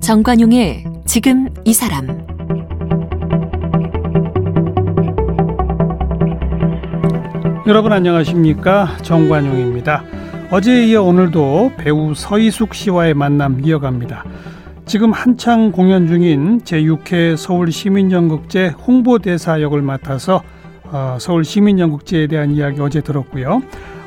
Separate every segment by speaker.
Speaker 1: 정관용의 지금 이 사람
Speaker 2: 여러분 안녕하십니까 정관용입니다. 어제에 이어 오늘도 배우 서희숙 씨와의 만남 이어갑니다. 지금 한창 공연 중인 제6회 서울시민연극제 홍보대사 역을 맡아서 어, 서울시민연극제에 대한 이야기 어제 들었고요.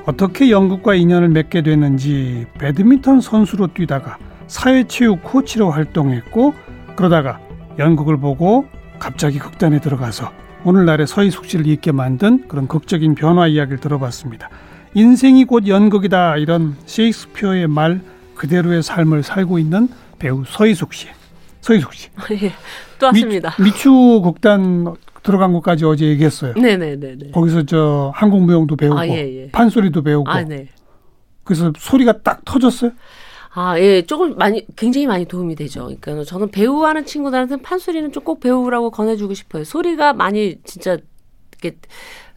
Speaker 2: 어떻게 연극과 인연을 맺게 됐는지 배드민턴 선수로 뛰다가 사회체육 코치로 활동했고 그러다가 연극을 보고 갑자기 극단에 들어가서 오늘날의 서희숙 씨를 있게 만든 그런 극적인 변화 이야기를 들어봤습니다. 인생이 곧 연극이다 이런 셰익스피어의 말 그대로의 삶을 살고 있는 배우 서희숙 씨. 서희숙 씨.
Speaker 3: 예, 또 왔습니다.
Speaker 2: 미, 추 극단 들어간 것까지 어제 얘기했어요.
Speaker 3: 네네네.
Speaker 2: 거기서 저 한국무용도 배우고
Speaker 3: 아, 예, 예.
Speaker 2: 판소리도 배우고.
Speaker 3: 아, 네.
Speaker 2: 그래서 소리가 딱 터졌어요.
Speaker 3: 아, 예, 조금 많이, 굉장히 많이 도움이 되죠. 그러니까 저는 배우하는 친구들한테는 판소리는 좀 꼭 배우라고 권해주고 싶어요. 소리가 많이 진짜, 이렇게,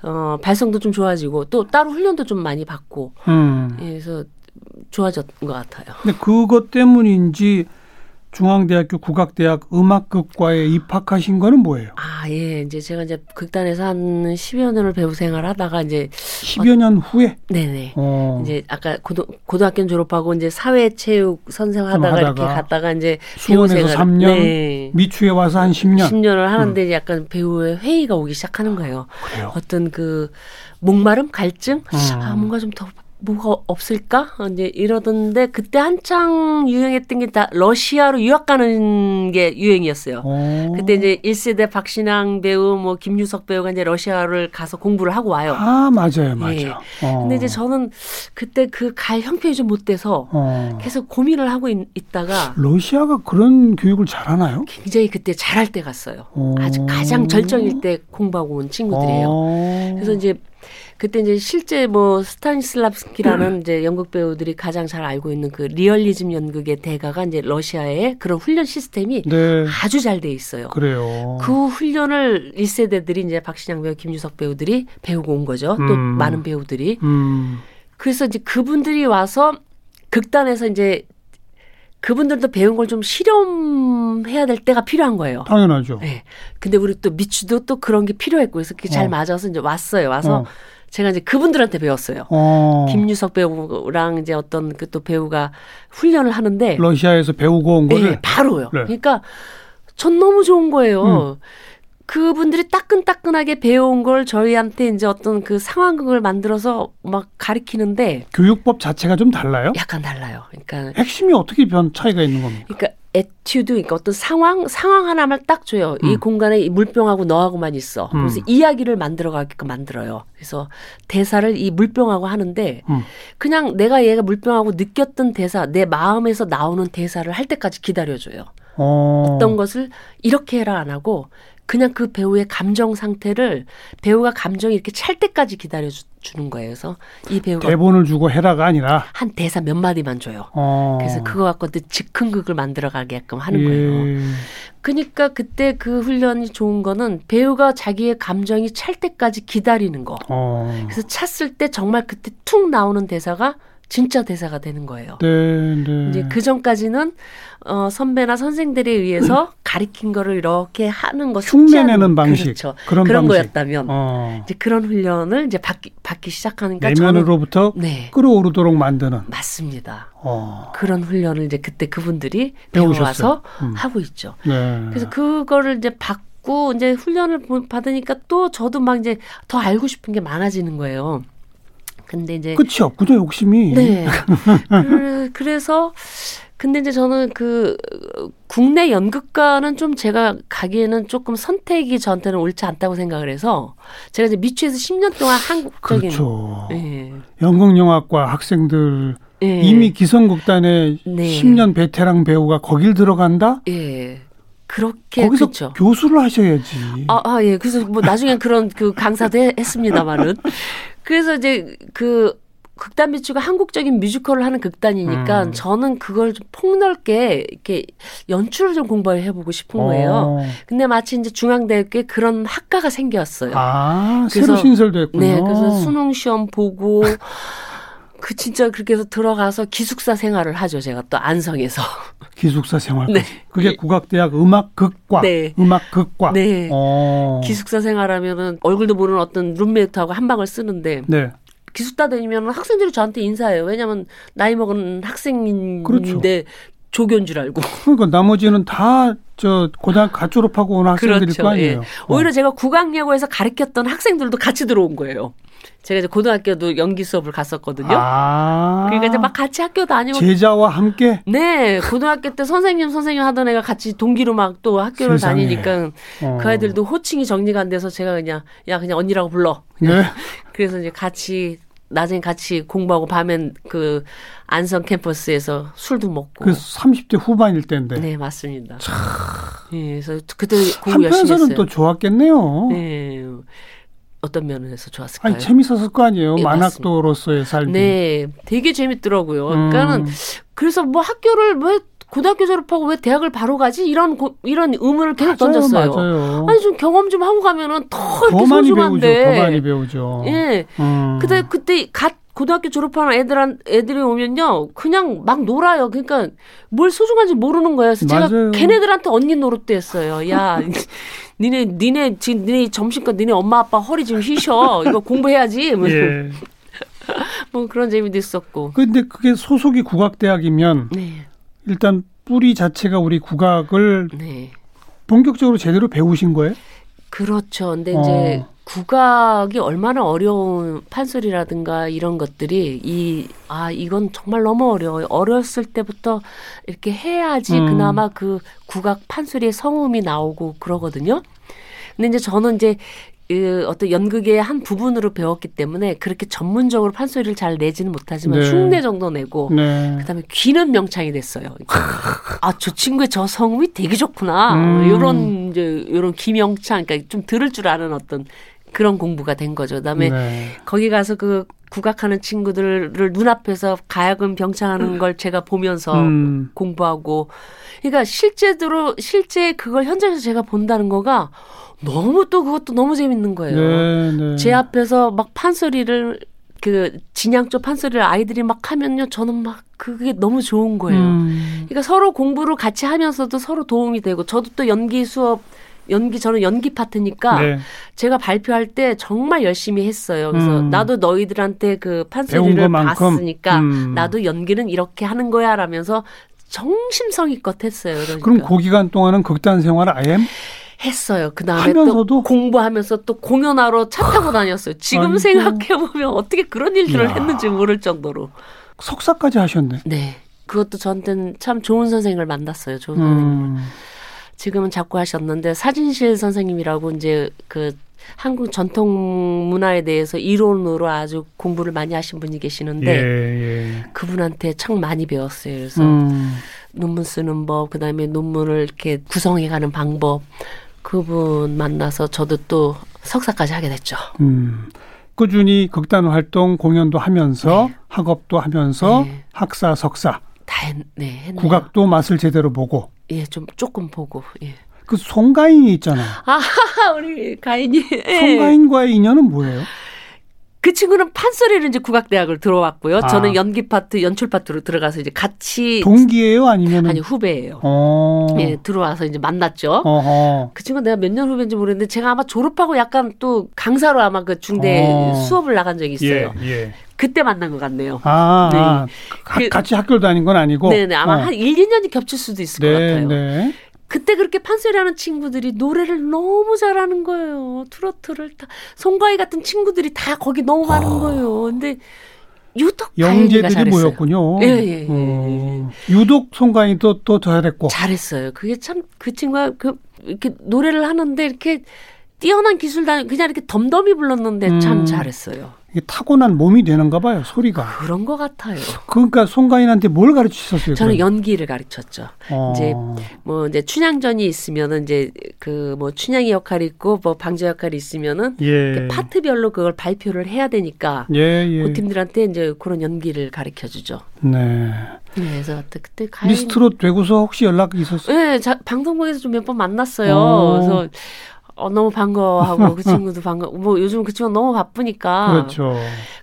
Speaker 3: 어, 발성도 좀 좋아지고 또 따로 훈련도 좀 많이 받고.
Speaker 2: 음.
Speaker 3: 예, 그래서 좋아졌던 것 같아요.
Speaker 2: 근데 그것 때문인지 중앙대학교 국악대학 음악극과에 입학하신 거는 뭐예요?
Speaker 3: 아, 예. 이제 제가 이제 극단에서 한 10여 년을 배우 생활 하다가 이제
Speaker 2: 10여 년 후에?
Speaker 3: 네 네.
Speaker 2: 어.
Speaker 3: 이제 아까 고등 고등학교 졸업하고 이제 사회 체육 선생 하다가
Speaker 2: 하다가
Speaker 3: 이렇게 갔다가 이제 배우
Speaker 2: 수원에서
Speaker 3: 생활
Speaker 2: 3년,
Speaker 3: 네.
Speaker 2: 미추에 와서 한 10년.
Speaker 3: 10년을 하는데 약간 배우의 회의가 오기 시작하는 거예요.
Speaker 2: 그래요.
Speaker 3: 어떤 그 목마름, 갈증,
Speaker 2: 음.
Speaker 3: 아 뭔가 좀 더 뭐가 없을까? 이제 이러던데 그때 한창 유행했던 게 다 러시아로 유학 가는 게 유행이었어요.
Speaker 2: 어.
Speaker 3: 그때 이제 1세대 박신양 배우, 뭐 김유석 배우가 이제 러시아를 가서 공부를 하고 와요.
Speaker 2: 아, 맞아요, 맞아요.
Speaker 3: 예.
Speaker 2: 어.
Speaker 3: 근데 이제 저는 그때 그 갈 형편이 좀 못 돼서
Speaker 2: 어.
Speaker 3: 계속 고민을 하고 있, 있다가
Speaker 2: 러시아가 그런 교육을 잘하나요?
Speaker 3: 굉장히 그때 잘할 때 갔어요.
Speaker 2: 어.
Speaker 3: 아주 가장 절정일 때 공부하고 온 친구들이에요.
Speaker 2: 어.
Speaker 3: 그래서 이제 그때 이제 실제 뭐
Speaker 2: 음.
Speaker 3: 스타니슬랍스키라는 이제 연극 배우들이 가장 잘 알고 있는 그 리얼리즘 연극의 대가가 이제 러시아의 그런 훈련 시스템이
Speaker 2: 네,
Speaker 3: 아주 잘 돼 있어요.
Speaker 2: 그래요.
Speaker 3: 그 훈련을 1세대들이 이제 박신양 배우, 김유석 배우들이 배우고 온 거죠. 또
Speaker 2: 음.
Speaker 3: 많은 배우들이.
Speaker 2: 음.
Speaker 3: 그래서 이제 그분들이 와서 극단에서 이제 그분들도 배운 걸 좀 실험해야 될 때가 필요한 거예요.
Speaker 2: 당연하죠.
Speaker 3: 네. 근데 우리 또 미추도 또 그런 게 필요했고 그래서 그게 잘
Speaker 2: 어.
Speaker 3: 맞아서 이제 왔어요. 와서
Speaker 2: 어.
Speaker 3: 제가 이제 그분들한테 배웠어요.
Speaker 2: 어.
Speaker 3: 김유석 배우랑 이제 어떤 그 또 배우가 훈련을 하는데
Speaker 2: 러시아에서 배우고 온
Speaker 3: 네,
Speaker 2: 거를
Speaker 3: 바로요.
Speaker 2: 네.
Speaker 3: 그러니까 전 너무 좋은 거예요.
Speaker 2: 음.
Speaker 3: 그분들이 따끈따끈하게 배워온 걸 저희한테 이제 어떤 그 상황극을 만들어서 막 가리키는데
Speaker 2: 교육법 자체가 좀 달라요?
Speaker 3: 약간 달라요. 그러니까
Speaker 2: 핵심이 어떻게 변 차이가 있는 겁니까?
Speaker 3: 그러니까 에튜드 그러니까 어떤 상황 상황 하나만 딱 줘요. 이
Speaker 2: 음.
Speaker 3: 공간에 이 물병하고 너하고만 있어. 그래서
Speaker 2: 음.
Speaker 3: 이야기를 만들어가게끔 만들어요. 그래서 대사를 이 물병하고 하는데
Speaker 2: 음.
Speaker 3: 그냥 내가 얘가 물병하고 느꼈던 대사, 내 마음에서 나오는 대사를 할 때까지 기다려줘요.
Speaker 2: 어.
Speaker 3: 어떤 것을 이렇게 해라 안 하고 그냥 그 배우의 감정 상태를 배우가 감정이 이렇게 찰 때까지 기다려 주- 주는 거예요. 그래서 이 배우가
Speaker 2: 대본을 주고 해라가 아니라
Speaker 3: 한 대사 몇 마디만 줘요.
Speaker 2: 어.
Speaker 3: 그래서 그거 갖고 또 즉흥극을 만들어 가게끔 하는
Speaker 2: 예.
Speaker 3: 거예요. 그러니까 그때 그 훈련이 좋은 거는 배우가 자기의 감정이 찰 때까지 기다리는 거.
Speaker 2: 어.
Speaker 3: 그래서 찼을 때 정말 그때 툭 나오는 대사가 진짜 대사가 되는 거예요.
Speaker 2: 네, 네.
Speaker 3: 이제 그 전까지는 어, 선배나 선생들에 의해서 가리킨 거를 이렇게 하는 거
Speaker 2: 흉내내는 방식
Speaker 3: 그렇죠.
Speaker 2: 그런,
Speaker 3: 그런
Speaker 2: 방식.
Speaker 3: 거였다면
Speaker 2: 어.
Speaker 3: 이제 그런 훈련을 이제 받기, 받기 시작하니까
Speaker 2: 내면으로부터
Speaker 3: 네
Speaker 2: 끌어오르도록 만드는.
Speaker 3: 맞습니다.
Speaker 2: 어.
Speaker 3: 그런 훈련을 이제 그때 그분들이. 배워와서
Speaker 2: 음.
Speaker 3: 하고 있죠.
Speaker 2: 네.
Speaker 3: 그래서 그거를 이제 받고 이제 훈련을 보- 받으니까 또 저도 막 이제 더 알고 싶은 게 많아지는 거예요. 근데 이제
Speaker 2: 끝이 없군요, 욕심이.
Speaker 3: 네. 그, 그래서 근데 이제 저는 그 어, 국내 연극가는 좀 제가 가기에는 조금 선택이 저한테는 옳지 않다고 생각을 해서 제가 이제 미추에서 10년 동안 한국적인
Speaker 2: 그렇죠.
Speaker 3: 예.
Speaker 2: 연극영화과 학생들
Speaker 3: 예.
Speaker 2: 이미 기성극단에
Speaker 3: 네.
Speaker 2: 10년 베테랑 배우가 거길 들어간다?
Speaker 3: 예. 그렇게
Speaker 2: 거기서
Speaker 3: 그렇죠.
Speaker 2: 교수를 하셔야지.
Speaker 3: 아, 아, 예. 그래서 뭐 나중에 그런 그 강사도 해- 했습니다만은. 그래서 이제 그 극단 미추가 한국적인 뮤지컬을 하는 극단이니까
Speaker 2: 음.
Speaker 3: 저는 그걸 좀 폭넓게 이렇게 연출을 좀 공부해 보고 싶은 거예요.
Speaker 2: 어.
Speaker 3: 근데 마치 이제 중앙대학교에 그런 학과가 생겼어요.
Speaker 2: 아,
Speaker 3: 그래서-
Speaker 2: 새로 신설됐군요.
Speaker 3: 네, 그래서 수능 시험 보고 그 진짜 그렇게 해서 들어가서 기숙사 생활을 하죠. 제가 또 안성에서.
Speaker 2: 기숙사 생활.
Speaker 3: 네.
Speaker 2: 그게 국악대학 음악극과.
Speaker 3: 네.
Speaker 2: 음악극과.
Speaker 3: 네.
Speaker 2: 어.
Speaker 3: 기숙사 생활하면은 얼굴도 모르는 어떤 룸메이트하고 한 방을 쓰는데
Speaker 2: 네.
Speaker 3: 기숙사 다니면 학생들이 저한테 인사해요. 왜냐면 나이 먹은 학생인데
Speaker 2: 그렇죠.
Speaker 3: 조교인 줄 알고.
Speaker 2: 그러니까 나머지는 다 저 고등학교 갓 졸업하고 온 학생들일 거 아니에요.
Speaker 3: 예. 오히려 제가 국악예고에서 가르쳤던 학생들도 같이 들어온 거예요. 제가 이제 고등학교도 연기 수업을 갔었거든요.
Speaker 2: 아.
Speaker 3: 그러니까 이제 막 같이 학교 다니고
Speaker 2: 제자와 함께
Speaker 3: 네, 고등학교 때 선생님 선생님 하던 애가 같이 동기로 막 또 학교를
Speaker 2: 세상에.
Speaker 3: 다니니까
Speaker 2: 어.
Speaker 3: 그 아이들도 호칭이 정리가 안 돼서 제가 그냥 야 그냥 언니라고 불러.
Speaker 2: 네.
Speaker 3: 그래서 이제 같이 나중에 같이 공부하고 밤엔 그 안성 캠퍼스에서 술도 먹고.
Speaker 2: 그 30대 후반일 때인데.
Speaker 3: 네, 맞습니다. 예, 그래서 그때 공부 열심히
Speaker 2: 한편에서는
Speaker 3: 했어요.
Speaker 2: 또 좋았겠네요.
Speaker 3: 네. 어떤 면에서 좋았을까요?
Speaker 2: 아니 재밌었을 거 아니에요.
Speaker 3: 예,
Speaker 2: 만학도로서의 삶이.
Speaker 3: 네, 되게 재밌더라고요.
Speaker 2: 음.
Speaker 3: 그러니까는 그래서 뭐 학교를 왜 고등학교 졸업하고 왜 대학을 바로 가지 이런 고, 이런 의문을 계속
Speaker 2: 맞아요,
Speaker 3: 던졌어요.
Speaker 2: 맞아요.
Speaker 3: 아니 좀 경험 좀 하고 가면은 더
Speaker 2: 더
Speaker 3: 이렇게
Speaker 2: 많이 배우죠.
Speaker 3: 소중한데.
Speaker 2: 더 많이 배우죠.
Speaker 3: 예.
Speaker 2: 음.
Speaker 3: 근데 그때 갓 고등학교 졸업하는 애들한 애들이 오면요 그냥 막 놀아요. 그러니까 뭘 소중한지 모르는 거예요. 그래서 제가
Speaker 2: 맞아요.
Speaker 3: 걔네들한테 언니 노릇도 했어요. 야, 니네 니네 지금 니네 점심껏 니네 엄마 아빠 허리 좀 휘셔. 이거 공부해야지. 뭐,
Speaker 2: 예.
Speaker 3: 뭐 그런 재미도 있었고.
Speaker 2: 근데 그게 소속이 국악대학이면
Speaker 3: 네,
Speaker 2: 일단 뿌리 자체가 우리 국악을
Speaker 3: 네.
Speaker 2: 본격적으로 제대로 배우신 거예요?
Speaker 3: 그렇죠. 근데
Speaker 2: 어.
Speaker 3: 이제 국악이 얼마나 어려운 판소리라든가 이런 것들이 이, 아, 이건 정말 너무 어려워요. 어렸을 때부터 이렇게 해야지
Speaker 2: 음.
Speaker 3: 그나마 그 국악 판소리의 성음이 나오고 그러거든요. 근데 이제 저는 이제 그 어떤 연극의 한 부분으로 배웠기 때문에 그렇게 전문적으로 판소리를 잘 내지는 못하지만
Speaker 2: 네.
Speaker 3: 흉내 정도 내고
Speaker 2: 네.
Speaker 3: 그다음에 귀는 명창이 됐어요. 아, 저 친구의 저 성음이 되게 좋구나.
Speaker 2: 음.
Speaker 3: 요런 이제 요런 귀명창 그러니까 좀 들을 줄 아는 어떤 그런 공부가 된 거죠. 그다음에
Speaker 2: 네.
Speaker 3: 거기 가서 그 국악하는 친구들을 눈앞에서 가야금 병창하는 걸 제가 보면서
Speaker 2: 음.
Speaker 3: 공부하고 그러니까 실제로 실제 그걸 현장에서 제가 본다는 거가 너무 또 그것도 너무 재밌는 거예요.
Speaker 2: 네, 네.
Speaker 3: 제 앞에서 막 판소리를 그 진양 쪽 판소리를 아이들이 막 하면요 저는 막 그게 너무 좋은 거예요.
Speaker 2: 음.
Speaker 3: 그러니까 서로 공부를 같이 하면서도 서로 도움이 되고 저도 또 연기 수업 연기 저는 연기 파트니까
Speaker 2: 네.
Speaker 3: 제가 발표할 때 정말 열심히 했어요. 그래서
Speaker 2: 음.
Speaker 3: 나도 너희들한테 그 판소리를. 봤으니까
Speaker 2: 음.
Speaker 3: 나도 연기는 이렇게 하는 거야라면서 정심성의껏 했어요. 그러니까.
Speaker 2: 그럼 그 기간 동안은 극단 생활 아예
Speaker 3: 했어요. 그 다음에? 또 공부하면서 또 공연하러 차 타고 다녔어요. 지금
Speaker 2: 아이고.
Speaker 3: 생각해 보면 어떻게 그런 일들을
Speaker 2: 이야.
Speaker 3: 했는지 모를 정도로.
Speaker 2: 석사까지 하셨네.
Speaker 3: 네. 그것도 저한테는 참 좋은 선생님을 만났어요. 좋은 선생님.
Speaker 2: 음.
Speaker 3: 지금은 자꾸 하셨는데 사진실 선생님이라고 이제 그 한국 전통 문화에 대해서 이론으로 아주 공부를 많이 하신 분이 계시는데
Speaker 2: 예, 예.
Speaker 3: 그분한테 참 많이 배웠어요. 그래서
Speaker 2: 음.
Speaker 3: 논문 쓰는 법, 그다음에 논문을 이렇게 구성해가는 방법 그분 만나서 저도 또 석사까지 하게 됐죠.
Speaker 2: 음. 꾸준히 극단 활동 공연도 하면서 학업도 하면서
Speaker 3: 네.
Speaker 2: 학사 석사
Speaker 3: 다 했, 네, 했네요.
Speaker 2: 국악도 맛을 제대로 보고
Speaker 3: 예, 좀 조금 보고. 예.
Speaker 2: 그 송가인이 있잖아요.
Speaker 3: 아, 우리 가인이. 예.
Speaker 2: 송가인과의 인연은 뭐예요?
Speaker 3: 그 친구는 판소리를 이제 국악대학을 들어왔고요.
Speaker 2: 아.
Speaker 3: 저는 연기 파트, 연출 파트로 들어가서 이제 같이
Speaker 2: 동기예요, 아니면
Speaker 3: 아니 후배예요.
Speaker 2: 어.
Speaker 3: 예, 들어와서 이제 만났죠.
Speaker 2: 어허.
Speaker 3: 그 친구 내가 몇 년 후배인지 모르겠는데 제가 아마 졸업하고 약간 또 강사로 아마 그 중대
Speaker 2: 어.
Speaker 3: 수업을 나간 적이 있어요.
Speaker 2: 예, 예.
Speaker 3: 그때 만난 것 같네요.
Speaker 2: 아,
Speaker 3: 네.
Speaker 2: 아, 가-
Speaker 3: 그-
Speaker 2: 같이 학교를 다닌 건 아니고.
Speaker 3: 네네 아마
Speaker 2: 어.
Speaker 3: 한 1, 2년이 겹칠 수도 있을 것
Speaker 2: 네,
Speaker 3: 같아요.
Speaker 2: 네.
Speaker 3: 그때 그렇게 판소리 하는 친구들이 노래를 너무 잘하는 거예요. 트로트를 다 송가희 같은 친구들이 다 거기 너무 많은 거예요. 근데 유독
Speaker 2: 영재들이. 모였군요.
Speaker 3: 예, 예, 예,
Speaker 2: 어, 유독 송가인도 또 잘했고.
Speaker 3: 잘했어요. 그게 참 그 친구가 그 이렇게 노래를 하는데 이렇게 뛰어난 기술단 그냥 이렇게 덤덤히 불렀는데
Speaker 2: 음.
Speaker 3: 참 잘했어요.
Speaker 2: 이게 타고난 몸이 되는가 봐요, 소리가.
Speaker 3: 그런 것 같아요.
Speaker 2: 그러니까 송가인한테 뭘 가르치셨어요?
Speaker 3: 저는
Speaker 2: 그럼?
Speaker 3: 연기를 가르쳤죠.
Speaker 2: 어.
Speaker 3: 이제 뭐 이제 춘향전이 있으면은 이제 그 뭐 춘향이 역할이 있고 뭐 방자 역할이 있으면은
Speaker 2: 예.
Speaker 3: 이렇게 파트별로 그걸 발표를 해야 되니까
Speaker 2: 예, 예.
Speaker 3: 그 팀들한테 이제 그런 연기를 가르쳐 주죠.
Speaker 2: 네.
Speaker 3: 그래서 그때 그때 가인
Speaker 2: 미스트롯 되고서 혹시 연락 있었어요?
Speaker 3: 네, 자, 방송국에서 좀 몇 번 만났어요.
Speaker 2: 어.
Speaker 3: 그래서 어, 너무 반가워하고 그 친구도 반가. 뭐 요즘 그 친구 너무 바쁘니까.
Speaker 2: 그렇죠.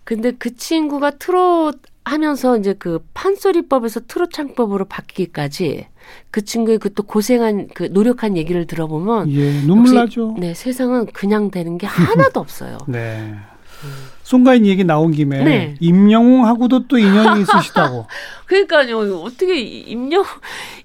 Speaker 3: 근데 그 친구가 트롯 하면서 이제 그 판소리법에서 트롯 창법으로 바뀌기까지 그 친구의 그 또 고생한 그 노력한 얘기를 들어보면
Speaker 2: 예, 눈물 나죠.
Speaker 3: 네 세상은 그냥 되는 게 하나도 없어요.
Speaker 2: 네. 송가인 얘기 나온 김에
Speaker 3: 네.
Speaker 2: 임영웅하고도 또 인연이 있으시다고.
Speaker 3: 그러니까요 어떻게 임영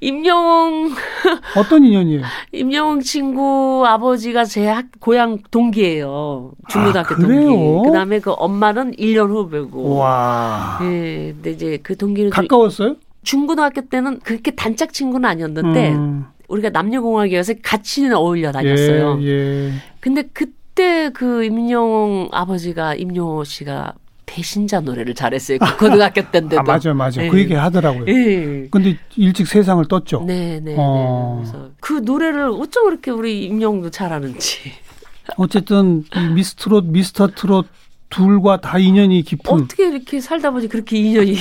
Speaker 3: 임영
Speaker 2: 어떤 인연이에요?
Speaker 3: 임영웅 친구 아버지가 제 학, 고향 동기예요 중고등학교
Speaker 2: 아?
Speaker 3: 동기. 그다음에 그 엄마는 1년 후배고.
Speaker 2: 와.
Speaker 3: 예, 근데 이제 그 동기는 좀
Speaker 2: 가까웠어요?
Speaker 3: 중고등학교 때는 그렇게 단짝 친구는 아니었는데
Speaker 2: 음,
Speaker 3: 우리가 남녀공학이어서 같이는 어울려 다녔어요.
Speaker 2: 예, 예.
Speaker 3: 근데 그 때 그 임영웅 아버지가 임용호 씨가 배신자 노래를 잘했어요. 그 고등학교 때인데도.
Speaker 2: 아, 맞아요, 맞아요.
Speaker 3: 예.
Speaker 2: 그 얘기 하더라고요.
Speaker 3: 예.
Speaker 2: 근데 일찍 세상을 떴죠.
Speaker 3: 네, 네,
Speaker 2: 어.
Speaker 3: 네. 그래서 그 노래를 어쩜 그렇게 우리 임영웅도 잘하는지.
Speaker 2: 어쨌든 이 미스트롯, 미스터 트롯 둘과 다 인연이 깊은.
Speaker 3: 어떻게 이렇게 살다 보니 그렇게 인연이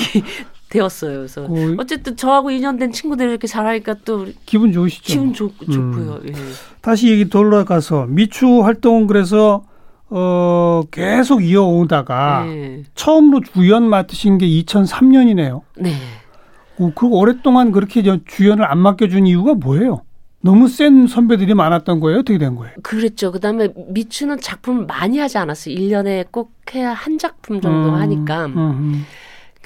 Speaker 3: 되었어요. 그래서
Speaker 2: 어,
Speaker 3: 어쨌든 저하고 인연된 친구들이 이렇게 잘하니까 또
Speaker 2: 기분 좋으시죠?
Speaker 3: 기분 좋,
Speaker 2: 음.
Speaker 3: 좋고요. 예.
Speaker 2: 다시 얘기 돌아가서 미추 활동은 그래서 어 계속 이어오다가
Speaker 3: 네.
Speaker 2: 처음으로 주연 맡으신 게 2003년이네요.
Speaker 3: 네.
Speaker 2: 그 오랫동안 그렇게 저 주연을 안 맡겨준 이유가 뭐예요? 너무 센 선배들이 많았던 거예요? 어떻게 된 거예요?
Speaker 3: 그랬죠. 그 다음에 미추는 작품을 많이 하지 않았어요. 1년에 꼭 해야 한 작품 정도
Speaker 2: 음,
Speaker 3: 하니까.
Speaker 2: 음, 음.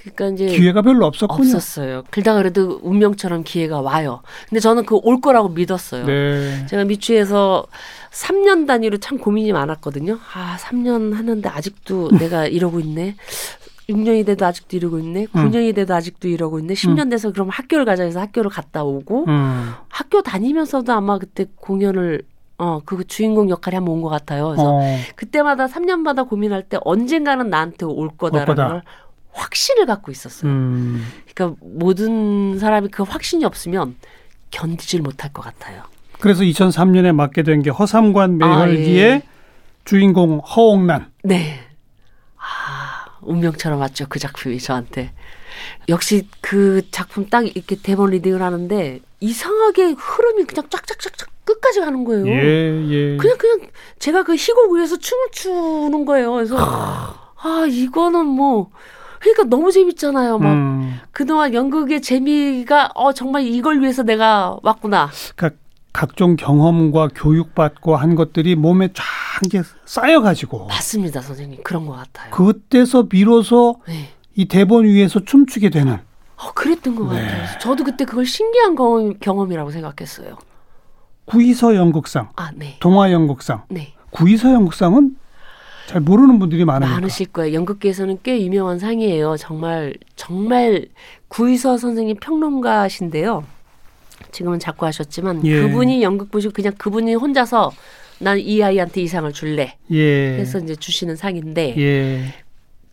Speaker 3: 그러니까 이제
Speaker 2: 기회가 별로 없었군요.
Speaker 3: 없었어요. 그러다 그래도 운명처럼 기회가 와요. 근데 저는 그 올 거라고 믿었어요.
Speaker 2: 네.
Speaker 3: 제가 미추에서 3년 단위로 참 고민이 많았거든요. 아, 3년 하는데 아직도 내가 이러고 있네. 6년이 돼도 아직도 이러고 있네.
Speaker 2: 음.
Speaker 3: 9년이 돼도 아직도 이러고 있네. 10년 돼서 그럼 학교를 가자 해서 학교를 갔다 오고
Speaker 2: 음.
Speaker 3: 학교 다니면서도 아마 그때 공연을 어, 그 주인공 역할이 한번 온 것 같아요. 그래서
Speaker 2: 어,
Speaker 3: 그때마다 3년마다 고민할 때 언젠가는 나한테 올 거다라는
Speaker 2: 거다.
Speaker 3: 걸 확신을 갖고 있었어요.
Speaker 2: 음.
Speaker 3: 그러니까 모든 사람이 그 확신이 없으면 견디질 못할 것 같아요.
Speaker 2: 그래서 2003년에 맡게 된 게 허삼관 매혈기의
Speaker 3: 아, 예.
Speaker 2: 주인공 허옥란.
Speaker 3: 네. 아, 운명처럼 왔죠. 그 작품이 저한테. 역시 그 작품 딱 이렇게 대본 리딩을 하는데 이상하게 흐름이 그냥 쫙쫙쫙쫙 끝까지 가는 거예요.
Speaker 2: 예, 예.
Speaker 3: 그냥 그냥 제가 그 희곡 위에서 춤을 추는 거예요. 그래서 아 이거는 뭐 그러니까 너무 재밌잖아요. 막
Speaker 2: 음.
Speaker 3: 그동안 연극의 재미가 어 정말 이걸 위해서 내가 왔구나.
Speaker 2: 그러니까 각종 경험과 교육받고 한 것들이 몸에 쫙 쌓여가지고
Speaker 3: 맞습니다, 선생님. 그런 것 같아요.
Speaker 2: 그때서 비로소
Speaker 3: 네.
Speaker 2: 이 대본 위에서 춤추게 되는
Speaker 3: 어, 그랬던 것
Speaker 2: 네.
Speaker 3: 같아요. 저도 그때 그걸 신기한 경험, 경험이라고 생각했어요.
Speaker 2: 구이서 연극상,
Speaker 3: 아, 네.
Speaker 2: 동화 연극상,
Speaker 3: 네.
Speaker 2: 구이서 연극상은 잘 모르는 분들이 많으니까.
Speaker 3: 많으실 거예요. 연극계에서는 꽤 유명한 상이에요. 정말, 정말 구이서 선생님 평론가신데요. 지금은 자꾸 하셨지만
Speaker 2: 예.
Speaker 3: 그분이 연극 보시고 그냥 그분이 혼자서 난 이 아이한테 이 상을 줄래
Speaker 2: 예.
Speaker 3: 해서 이제 주시는 상인데
Speaker 2: 예.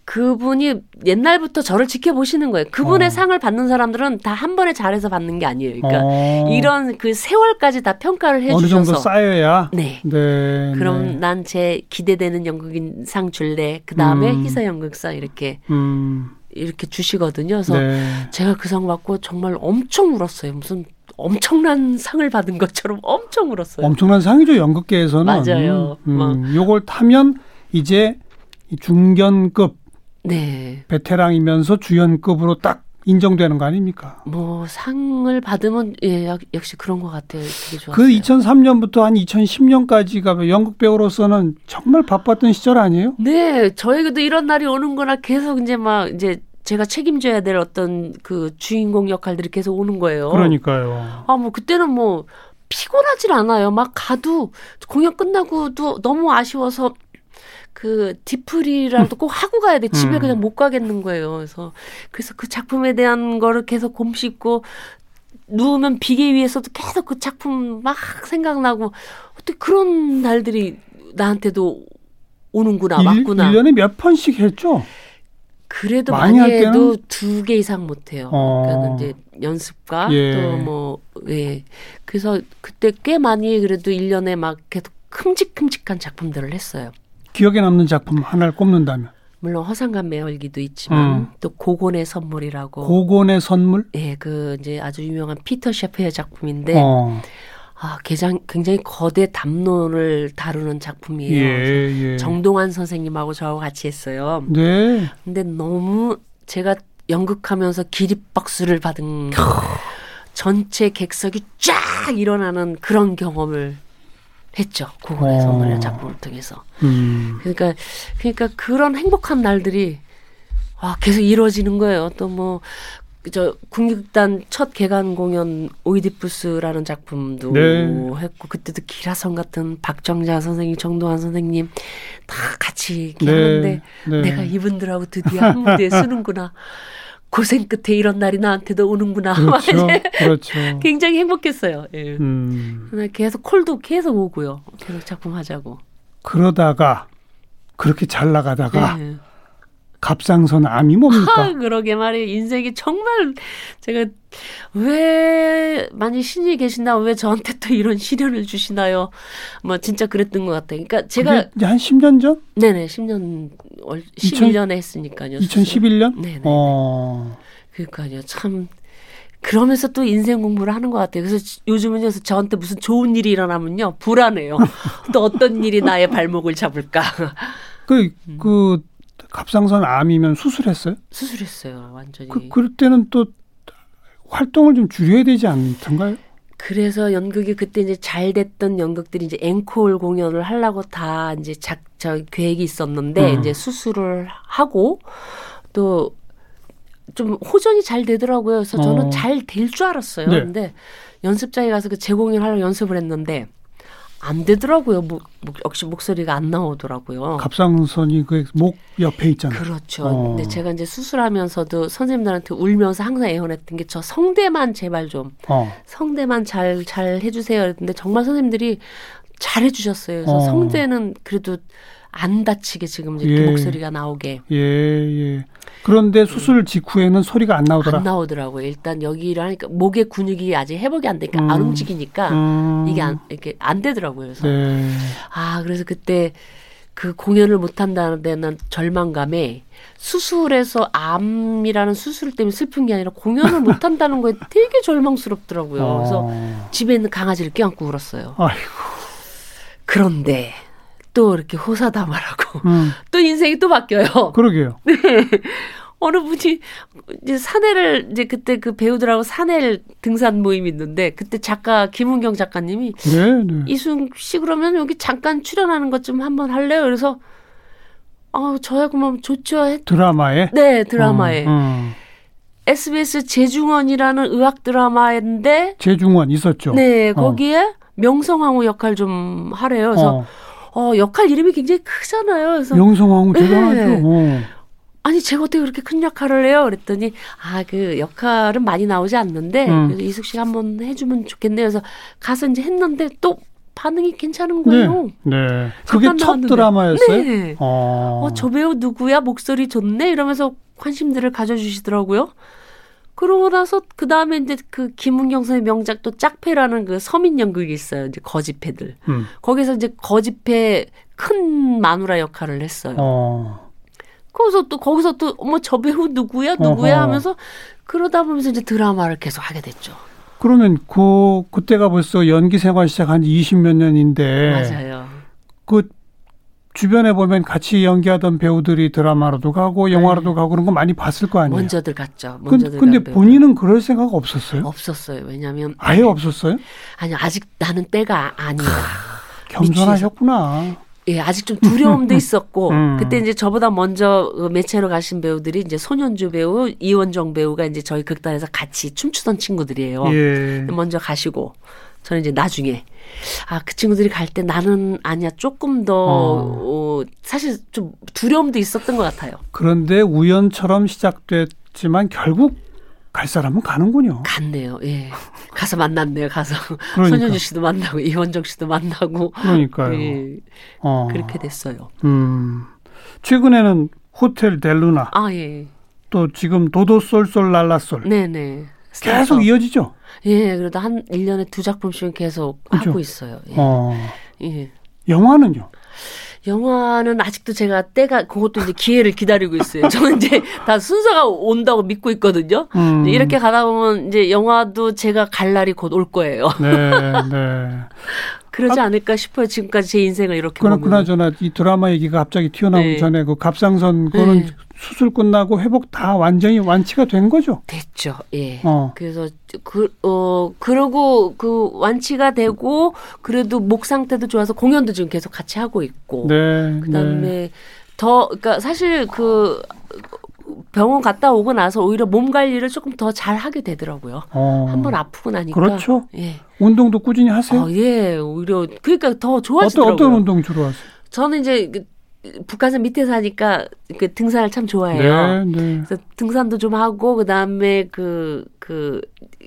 Speaker 3: 그분이 옛날부터 저를 지켜보시는 거예요. 그분의
Speaker 2: 어.
Speaker 3: 상을 받는 사람들은 다 한 번에 잘해서 받는 게 아니에요. 그러니까
Speaker 2: 어,
Speaker 3: 이런 그 세월까지 다 평가를
Speaker 2: 어느 정도
Speaker 3: 해주셔서
Speaker 2: 쌓여야.
Speaker 3: 네.
Speaker 2: 네.
Speaker 3: 그럼
Speaker 2: 네.
Speaker 3: 난제 기대되는 연극인 상 줄래. 그 다음에
Speaker 2: 음.
Speaker 3: 희서 연극상 이렇게
Speaker 2: 음.
Speaker 3: 이렇게 주시거든요. 그래서
Speaker 2: 네.
Speaker 3: 제가 그 상 받고 정말 엄청 울었어요. 무슨 엄청난 상을 받은 것처럼 엄청 울었어요.
Speaker 2: 엄청난 상이죠 연극계에서는.
Speaker 3: 맞아요.
Speaker 2: 음,
Speaker 3: 막.
Speaker 2: 음, 요걸 타면 이제 이 중견급
Speaker 3: 네.
Speaker 2: 베테랑이면서 주연급으로 딱 인정되는 거 아닙니까?
Speaker 3: 뭐 상을 받으면 예 역- 역시 그런 것 같아요.
Speaker 2: 그 2003년부터 한 2010년까지가 연극 배우로서는 정말 바빴던 시절 아니에요?
Speaker 3: 네, 저에게도 이런 날이 오는구나 계속 이제 막 이제 제가 책임져야 될 어떤 그 주인공 역할들이 계속 오는 거예요.
Speaker 2: 그러니까요.
Speaker 3: 아, 뭐 그때는 뭐 피곤하질 않아요. 막 가도 공연 끝나고도 너무 아쉬워서 그 디프리라도 꼭 하고 가야 돼. 집에
Speaker 2: 음.
Speaker 3: 그냥 못 가겠는 거예요. 그래서 그래서 그 작품에 대한 거를 계속 곰씹고 누우면 비계 위에서도 계속 그 작품 막 생각나고 어떻게 그런 날들이 나한테도 오는구나
Speaker 2: 일,
Speaker 3: 맞구나.
Speaker 2: 1년에 몇 번씩 했죠?
Speaker 3: 그래도
Speaker 2: 많이
Speaker 3: 많이? 해도 두 개 이상 못 해요.
Speaker 2: 어.
Speaker 3: 그러니까 이제 연습과
Speaker 2: 예.
Speaker 3: 또뭐 예. 그래서 그때 꽤 많이 그래도 1년에 막 계속 큼직큼직한 작품들을 했어요.
Speaker 2: 기억에 남는 작품 하나를 꼽는다면
Speaker 3: 물론 허상간 매월기도 있지만
Speaker 2: 음.
Speaker 3: 또 고곤의 선물이라고
Speaker 2: 고곤의 선물?
Speaker 3: 예, 그 이제 아주 유명한 피터 셰프의 작품인데
Speaker 2: 어.
Speaker 3: 아, 굉장히, 굉장히 거대 담론을 다루는 작품이에요.
Speaker 2: 예, 예.
Speaker 3: 정동환 선생님하고 저하고 같이 했어요.
Speaker 2: 네.
Speaker 3: 근데 너무 제가 연극하면서 기립박수를 받은 전체 객석이 쫙 일어나는 그런 경험을 했죠. 고군의
Speaker 2: 어.
Speaker 3: 선물이라는 작품을 통해서.
Speaker 2: 음.
Speaker 3: 그러니까 그러니까 그런 행복한 날들이 아, 계속 이루어지는 거예요. 또 뭐 저 국립극단 첫 개관 공연 오이디푸스라는 작품도
Speaker 2: 네.
Speaker 3: 했고 그때도 기라성 같은 박정자 선생님, 정동환 선생님 다 같이
Speaker 2: 네.
Speaker 3: 하는데
Speaker 2: 네.
Speaker 3: 내가 이분들하고 드디어 한 무대에 서는구나. 고생 끝에 이런 날이 나한테도 오는구나.
Speaker 2: 그렇죠. 그렇죠.
Speaker 3: 굉장히 행복했어요. 예.
Speaker 2: 음.
Speaker 3: 계속 콜도 계속 오고요. 계속 작품 하자고.
Speaker 2: 그러다가 그렇게 잘 나가다가
Speaker 3: 예.
Speaker 2: 갑상선 암이 뭡니까?
Speaker 3: 아, 그러게 말이에요. 인생이 정말 제가 왜 많이 신이 계시나 왜 저한테 또 이런 시련을 주시나요? 뭐 진짜 그랬던 것 같아요. 그러니까 제가
Speaker 2: 한 10년 전?
Speaker 3: 네네 10년
Speaker 2: 월2000
Speaker 3: 11년에 했으니까요.
Speaker 2: 2011년?
Speaker 3: 네네.
Speaker 2: 어.
Speaker 3: 그러니까요. 참 그러면서 또 인생 공부를 하는 것 같아요. 그래서 지- 요즘은요, 저한테 무슨 좋은 일이 일어나면요, 불안해요. 또 어떤 일이 나의 발목을 잡을까.
Speaker 2: 그,
Speaker 3: 음.
Speaker 2: 그, 갑상선 암이면 수술했어요?
Speaker 3: 수술했어요, 완전히.
Speaker 2: 그, 그럴 때는 또 활동을 좀 줄여야 되지 않던가요?
Speaker 3: 그래서 연극이 그때 이제 잘 됐던 연극들이 이제 앵콜 공연을 하려고 다 이제 작, 저 계획이 있었는데
Speaker 2: 음.
Speaker 3: 이제 수술을 하고 또 좀 호전이 잘 되더라고요. 그래서 저는
Speaker 2: 어.
Speaker 3: 잘될 줄 알았어요.
Speaker 2: 네.
Speaker 3: 근데 연습장에 가서 그 재공연 하려고 연습을 했는데 안 되더라고요. 목, 목- 역시 목소리가 안 나오더라고요.
Speaker 2: 갑상선이 그 목 옆에 있잖아요.
Speaker 3: 그렇죠.
Speaker 2: 어.
Speaker 3: 근데 제가 이제 수술하면서도 선생님들한테 울면서 항상 애원했던 게 저 성대만 제발 좀
Speaker 2: 어.
Speaker 3: 성대만 잘, 잘 해주세요. 그랬는데 정말 선생님들이 잘 해주셨어요. 그래서
Speaker 2: 어.
Speaker 3: 성대는 그래도 안 다치게 지금 이제
Speaker 2: 예.
Speaker 3: 목소리가 나오게
Speaker 2: 예, 예. 그런데 수술 직후에는 소리가 안 나오더라.
Speaker 3: 안 나오더라고요. 일단 여기를 하니까 목의 근육이 아직 회복이 안 되니까 안
Speaker 2: 음.
Speaker 3: 움직이니까
Speaker 2: 음.
Speaker 3: 이게 안, 이렇게 안 되더라고요. 그래서
Speaker 2: 네.
Speaker 3: 아, 그래서 그때 그 공연을 못 한다는 데는 절망감에 수술해서 암이라는 수술 때문에 슬픈 게 아니라 공연을 못 한다는 거에 되게 절망스럽더라고요. 그래서
Speaker 2: 어.
Speaker 3: 집에 있는 강아지를 껴안고 울었어요.
Speaker 2: 아이고.
Speaker 3: 그런데 또 이렇게 호사다말하고
Speaker 2: 음.
Speaker 3: 또 인생이 또 바뀌어요.
Speaker 2: 그러게요.
Speaker 3: 어느 분이 이제 산해를 이제 그때 그 배우들하고 산해 등산 모임이 있는데 그때 작가 김은경 작가님이
Speaker 2: 네, 네.
Speaker 3: 이순 씨 그러면 여기 잠깐 출연하는 것 좀 한번 할래요? 그래서 아 저야 그러면 좋죠. 했-
Speaker 2: 드라마에.
Speaker 3: 네 드라마에
Speaker 2: 어, 어.
Speaker 3: SBS 재중원이라는 의학 드라마인데
Speaker 2: 재중원 있었죠.
Speaker 3: 네
Speaker 2: 어.
Speaker 3: 거기에 명성황후 역할 좀 하래요. 그래서
Speaker 2: 어.
Speaker 3: 어, 역할 이름이 굉장히 크잖아요. 그래서
Speaker 2: 명성황후 대단하죠.
Speaker 3: 네.
Speaker 2: 어.
Speaker 3: 아니 제가 어떻게 그렇게 큰 역할을 해요? 그랬더니 아 그 역할은 많이 나오지 않는데
Speaker 2: 음.
Speaker 3: 그래서 이숙 씨가 한번 해주면 좋겠네요. 그래서 가서 이제 했는데 또 반응이 괜찮은
Speaker 2: 네.
Speaker 3: 거예요.
Speaker 2: 네. 그게
Speaker 3: 잠깐
Speaker 2: 첫
Speaker 3: 나왔는데.
Speaker 2: 드라마였어요?
Speaker 3: 네.
Speaker 2: 어.
Speaker 3: 어, 저 배우 누구야? 목소리 좋네? 이러면서 관심들을 가져주시더라고요. 그러고 나서 그 다음에 이제 그 김은경 선생의 명작 또 짝패라는 그 서민 연극이 있어요. 이제 거지패들.
Speaker 2: 음.
Speaker 3: 거기서 이제 거지패 큰 마누라 역할을 했어요.
Speaker 2: 어.
Speaker 3: 거기서 또 거기서 또 어머 저 배우 누구야 누구야
Speaker 2: 어허.
Speaker 3: 하면서 그러다 보면서 이제 드라마를 계속 하게 됐죠.
Speaker 2: 그러면 그 그때가 벌써 연기 생활 시작한 지 20몇 년인데
Speaker 3: 맞아요.
Speaker 2: 그 주변에 보면 같이 연기하던 배우들이 드라마로도 가고 영화로도 가고 그런 거 많이 봤을 거 아니에요.
Speaker 3: 네. 먼저들 갔죠.
Speaker 2: 근,
Speaker 3: 먼저들
Speaker 2: 근데
Speaker 3: 간 배우들.
Speaker 2: 본인은 그럴 생각 없었어요?
Speaker 3: 없었어요. 왜냐하면
Speaker 2: 아예 없었어요?
Speaker 3: 아니 아직 나는 때가 아니다.
Speaker 2: 겸손하셨구나.
Speaker 3: 예, 아직 좀 두려움도 있었고
Speaker 2: 음.
Speaker 3: 그때 이제 저보다 먼저 그 매체로 가신 배우들이 이제 손현주 배우, 이원정 배우가 이제 저희 극단에서 같이 춤추던 친구들이에요.
Speaker 2: 예.
Speaker 3: 먼저 가시고 저는 이제 나중에 아 그 친구들이 갈 때 나는 아니야 조금 더 어, 사실 좀 두려움도 있었던 것 같아요.
Speaker 2: 그런데 우연처럼 시작됐지만 결국 갈 사람은 가는군요.
Speaker 3: 갔네요. 예. 가서 만났네요. 가서
Speaker 2: 그러니까.
Speaker 3: 손현주 씨도 만나고 이원정 씨도 만나고
Speaker 2: 그러니까요.
Speaker 3: 예.
Speaker 2: 어.
Speaker 3: 그렇게 됐어요.
Speaker 2: 음. 최근에는 호텔 델루나
Speaker 3: 아 예.
Speaker 2: 또 지금 도도 쏠쏠 날라쏠
Speaker 3: 네네.
Speaker 2: 계속 이어지죠.
Speaker 3: 예, 그래도 한 1년에 두 작품씩은 계속
Speaker 2: 그죠?
Speaker 3: 하고 있어요. 예.
Speaker 2: 어.
Speaker 3: 예.
Speaker 2: 영화는요.
Speaker 3: 영화는 아직도 제가 때가 그것도 이제 기회를 기다리고 있어요. 저는 이제 다 순서가 온다고 믿고 있거든요.
Speaker 2: 음.
Speaker 3: 이렇게 가다 보면 이제 영화도 제가 갈 날이 곧 올 거예요.
Speaker 2: 네, 네.
Speaker 3: 그러지 않을까 싶어요. 지금까지 제 인생을 이렇게
Speaker 2: 그나. 그나저나 이 드라마 얘기가 갑자기 튀어나오기
Speaker 3: 네.
Speaker 2: 전에 그 갑상선 그거는
Speaker 3: 네.
Speaker 2: 수술 끝나고 회복 다 완전히 완치가 된 거죠.
Speaker 3: 됐죠. 예.
Speaker 2: 어.
Speaker 3: 그래서 그, 어, 그러고 그 완치가 되고 그래도 목 상태도 좋아서 공연도 지금 계속 같이 하고 있고.
Speaker 2: 네.
Speaker 3: 그다음에
Speaker 2: 네.
Speaker 3: 더 그러니까 사실 그 병원 갔다 오고 나서 오히려 몸 관리를 조금 더 잘 하게 되더라고요.
Speaker 2: 어.
Speaker 3: 한번 아프고 나니까.
Speaker 2: 그렇죠.
Speaker 3: 예.
Speaker 2: 운동도 꾸준히 하세요?
Speaker 3: 어, 예. 오히려 그러니까 더
Speaker 2: 어떤
Speaker 3: 좋아지더라고요.
Speaker 2: 어떤 운동 주로 하세요?
Speaker 3: 저는 이제 그 북한산 밑에 사니까 그 등산을 참 좋아해요.
Speaker 2: 네, 네.
Speaker 3: 그래서 등산도 좀 하고 그다음에 그그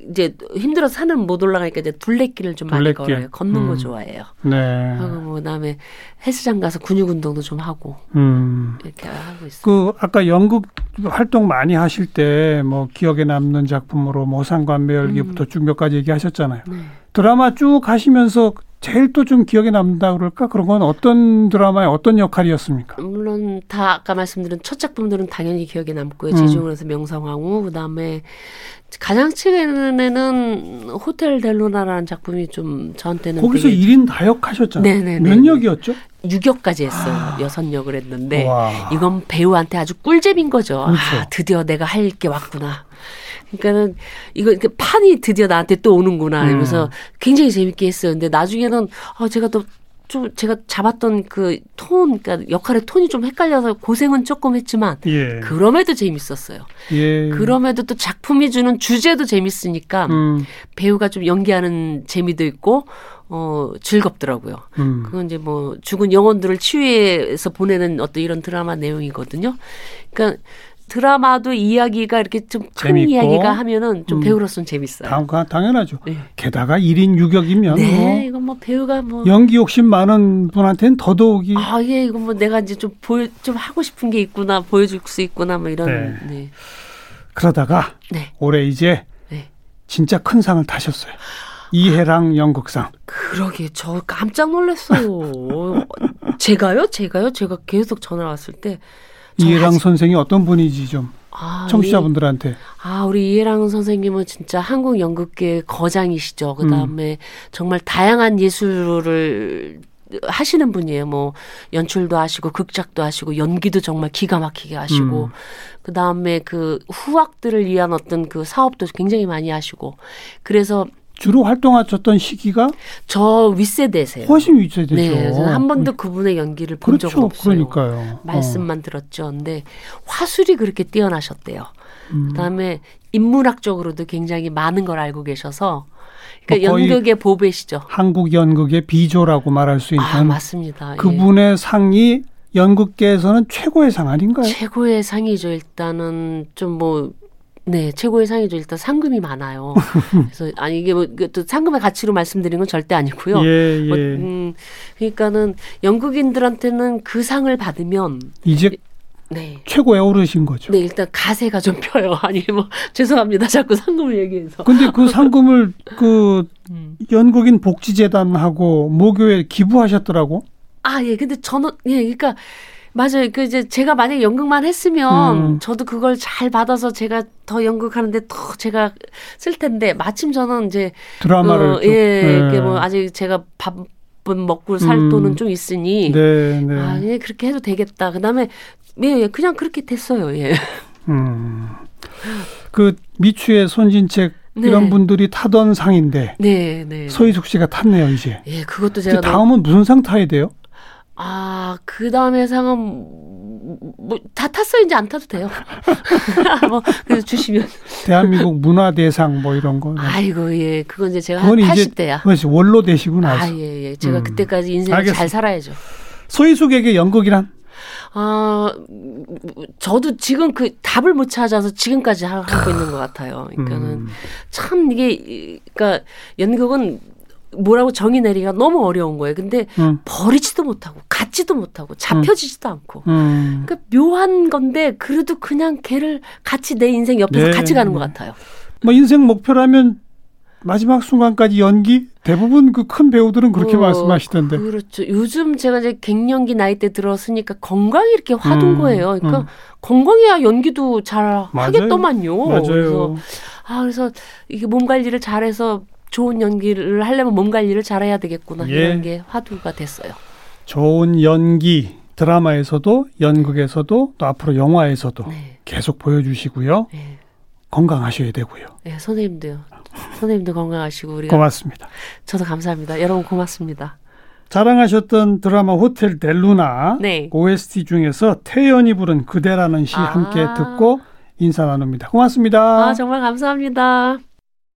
Speaker 3: 이제 힘들어서 산을 못 올라가니까 이제 둘레길을 좀 많이
Speaker 2: 둘레길.
Speaker 3: 걸어요. 걷는 거
Speaker 2: 음.
Speaker 3: 좋아해요.
Speaker 2: 네.
Speaker 3: 하고 뭐 그다음에 헬스장 가서 근육 운동도 좀 하고
Speaker 2: 음.
Speaker 3: 이렇게 하고 있어요.
Speaker 2: 그 아까 연극 활동 많이 하실 때 뭐 기억에 남는 작품으로 뭐 상관매열기부터 쭉몇 가지 얘기하셨잖아요.
Speaker 3: 네.
Speaker 2: 드라마 쭉 하시면서 제일 또 좀 기억에 남다 그럴까? 그런 건 어떤 드라마의 어떤 역할이었습니까?
Speaker 3: 물론 다 아까 말씀드린 첫 작품들은 당연히 기억에 남고요.
Speaker 2: 음.
Speaker 3: 지중으로서 명성황후 그다음에 가장 최근에는 호텔 델로나라는 작품이 좀 저한테는
Speaker 2: 거기서
Speaker 3: 되게
Speaker 2: 일 1인 다역 하셨잖아요.
Speaker 3: 네네네네.
Speaker 2: 몇 역이었죠?
Speaker 3: 유격까지 했어요. 여섯 역을 했는데
Speaker 2: 와.
Speaker 3: 이건 배우한테 아주 꿀잼인 거죠.
Speaker 2: 그렇죠.
Speaker 3: 아, 드디어 내가 할 게 왔구나. 그러니까는 이거 이렇게 판이 드디어 나한테 또 오는구나.
Speaker 2: 음.
Speaker 3: 이러면서 굉장히 재밌게 했어요. 근데 나중에는 아 제가 또 좀 제가 잡았던 그 톤, 그러니까 역할의 톤이 좀 헷갈려서 고생은 조금 했지만
Speaker 2: 예.
Speaker 3: 그럼에도 재밌었어요.
Speaker 2: 예.
Speaker 3: 그럼에도 또 작품이 주는 주제도 재밌으니까
Speaker 2: 음.
Speaker 3: 배우가 좀 연기하는 재미도 있고 어 즐겁더라고요.
Speaker 2: 음.
Speaker 3: 그건 이제 뭐 죽은 영혼들을 치유해서 보내는 어떤 이런 드라마 내용이거든요. 그러니까 드라마도 이야기가 이렇게 좀 큰 이야기가 하면은 좀
Speaker 2: 음.
Speaker 3: 배우로서는 재밌어요.
Speaker 2: 당, 당연하죠.
Speaker 3: 네.
Speaker 2: 게다가 1인 유격이면
Speaker 3: 네, 이건 뭐 배우가
Speaker 2: 뭐뭐 연기 욕심 많은 분한테는 더더욱이
Speaker 3: 아, 예, 이건 뭐 내가 이제 좀 보여 좀 하고 싶은 게 있구나, 보여줄 수 있구나, 뭐 이런
Speaker 2: 네.
Speaker 3: 네.
Speaker 2: 그러다가
Speaker 3: 네.
Speaker 2: 올해 이제
Speaker 3: 네.
Speaker 2: 진짜 큰 상을 타셨어요. 이해랑 연극상.
Speaker 3: 그러게 저 깜짝 놀랐어요. 제가요? 제가요? 제가 계속 전화 왔을 때저
Speaker 2: 이해랑
Speaker 3: 아직-
Speaker 2: 선생이 어떤 분인지 좀
Speaker 3: 아,
Speaker 2: 청취자분들한테
Speaker 3: 아, 우리 이해랑 선생님은 진짜 한국 연극계의 거장이시죠. 그 다음에 정말 다양한 예술을 하시는 분이에요. 뭐 연출도 하시고 극작도 하시고 연기도 정말 기가 막히게 하시고
Speaker 2: 음.
Speaker 3: 그 다음에 그 후학들을 위한 어떤 그 사업도 굉장히 많이 하시고 그래서
Speaker 2: 주로 활동하셨던 시기가
Speaker 3: 저 윗세대세요.
Speaker 2: 훨씬 위치되죠.
Speaker 3: 네, 저는 한 번도 그분의 연기를 본 적은
Speaker 2: 그렇죠.
Speaker 3: 없어요.
Speaker 2: 그러니까요.
Speaker 3: 말씀만 들었죠. 근데 화술이 그렇게 뛰어나셨대요.
Speaker 2: 음.
Speaker 3: 그다음에 인문학적으로도 굉장히 많은 걸 알고 계셔서 그러니까
Speaker 2: 뭐
Speaker 3: 연극의 보배시죠.
Speaker 2: 한국 연극의 비조라고 말할 수 있는
Speaker 3: 아 맞습니다. 예.
Speaker 2: 그분의 상이 연극계에서는 최고의 상 아닌가요?
Speaker 3: 최고의 상이죠. 일단은 좀 뭐 네, 최고의 상이죠. 일단 상금이 많아요. 그래서 아니 이게 뭐또 상금의 가치로 말씀드린 건 절대 아니고요.
Speaker 2: 예,
Speaker 3: 뭐,
Speaker 2: 예.
Speaker 3: 음, 그러니까는 연극인들한테는 그 상을 받으면
Speaker 2: 이제
Speaker 3: 네.
Speaker 2: 최고에 오르신 거죠.
Speaker 3: 네, 일단 가세가 좀 펴요. 아니 뭐 죄송합니다. 자꾸 상금을 얘기해서.
Speaker 2: 근데 그 상금을 그
Speaker 3: 음.
Speaker 2: 연극인 복지재단하고 모교에 기부하셨더라고.
Speaker 3: 아, 예. 근데 저는 예, 그러니까 맞아요. 그 이제 제가 만약에 연극만 했으면
Speaker 2: 음.
Speaker 3: 저도 그걸 잘 받아서 제가 더 연극하는데 더 제가 쓸 텐데 마침 저는 이제
Speaker 2: 드라마를
Speaker 3: 어,
Speaker 2: 쭉.
Speaker 3: 예, 이게
Speaker 2: 예.
Speaker 3: 뭐 아직 제가 밥은 먹고 살
Speaker 2: 음.
Speaker 3: 돈은 좀 있으니
Speaker 2: 네, 네.
Speaker 3: 아, 예, 그렇게 해도 되겠다. 그다음에 예, 예, 그냥 그렇게 됐어요. 예.
Speaker 2: 음. 그 미추의 손진책
Speaker 3: 네.
Speaker 2: 이런 분들이 타던 상인데
Speaker 3: 네, 네.
Speaker 2: 서희숙 씨가 탔네요 이제.
Speaker 3: 예, 그것도 제가 너무
Speaker 2: 다음은 무슨 상 타야 돼요?
Speaker 3: 아, 그 다음에 상은, 뭐, 다 탔어요. 이제 안 타도 돼요. 뭐, 그래서 주시면.
Speaker 2: 대한민국 문화대상 뭐 이런 거.
Speaker 3: 아이고, 예. 그건 이제 제가 한
Speaker 2: 그건 이제
Speaker 3: 80대야.
Speaker 2: 그것이 원로 되시고 나서
Speaker 3: 아, 예, 예. 제가
Speaker 2: 음.
Speaker 3: 그때까지 인생을
Speaker 2: 알겠습니다.
Speaker 3: 잘 살아야죠.
Speaker 2: 서희숙에게 연극이란
Speaker 3: 아, 저도 지금 그 답을 못 찾아서 지금까지 하- 하고 있는 것 같아요. 그러니까는
Speaker 2: 음.
Speaker 3: 참 이게, 이- 그러니까 연극은 뭐라고 정의 내리기가 너무 어려운 거예요. 근데
Speaker 2: 음.
Speaker 3: 버리지도 못하고, 갖지도 못하고, 잡혀지지도 않고.
Speaker 2: 음.
Speaker 3: 그러니까 묘한 건데, 그래도 그냥 걔를 같이 내 인생 옆에서
Speaker 2: 네.
Speaker 3: 같이 가는 것 같아요.
Speaker 2: 뭐 인생 목표라면 마지막 순간까지 연기 대부분 그 큰 배우들은 그렇게
Speaker 3: 어,
Speaker 2: 말씀하시던데.
Speaker 3: 그렇죠. 요즘 제가 이제 갱년기 나이 때 들었으니까 건강이 이렇게 화둔
Speaker 2: 음,
Speaker 3: 거예요. 그러니까
Speaker 2: 음.
Speaker 3: 건강해야 연기도 잘 하겠더만요.
Speaker 2: 맞아요.
Speaker 3: 그래서 아 그래서 이게 몸 관리를 잘해서 좋은 연기를 하려면 몸 관리를 잘해야 되겠구나
Speaker 2: 예.
Speaker 3: 이런 게 화두가 됐어요.
Speaker 2: 좋은 연기 드라마에서도 연극에서도 또 앞으로 영화에서도
Speaker 3: 네,
Speaker 2: 계속 보여주시고요.
Speaker 3: 네,
Speaker 2: 건강하셔야 되고요.
Speaker 3: 네 선생님도요. 선생님도 건강하시고 우리가
Speaker 2: 고맙습니다.
Speaker 3: 저도 감사합니다. 여러분 고맙습니다.
Speaker 2: 자랑하셨던 드라마 호텔 델루나
Speaker 3: 네.
Speaker 2: OST 중에서 태연이 부른 그대라는 시
Speaker 3: 아.
Speaker 2: 함께 듣고 인사 나눕니다. 고맙습니다.
Speaker 3: 아 정말 감사합니다.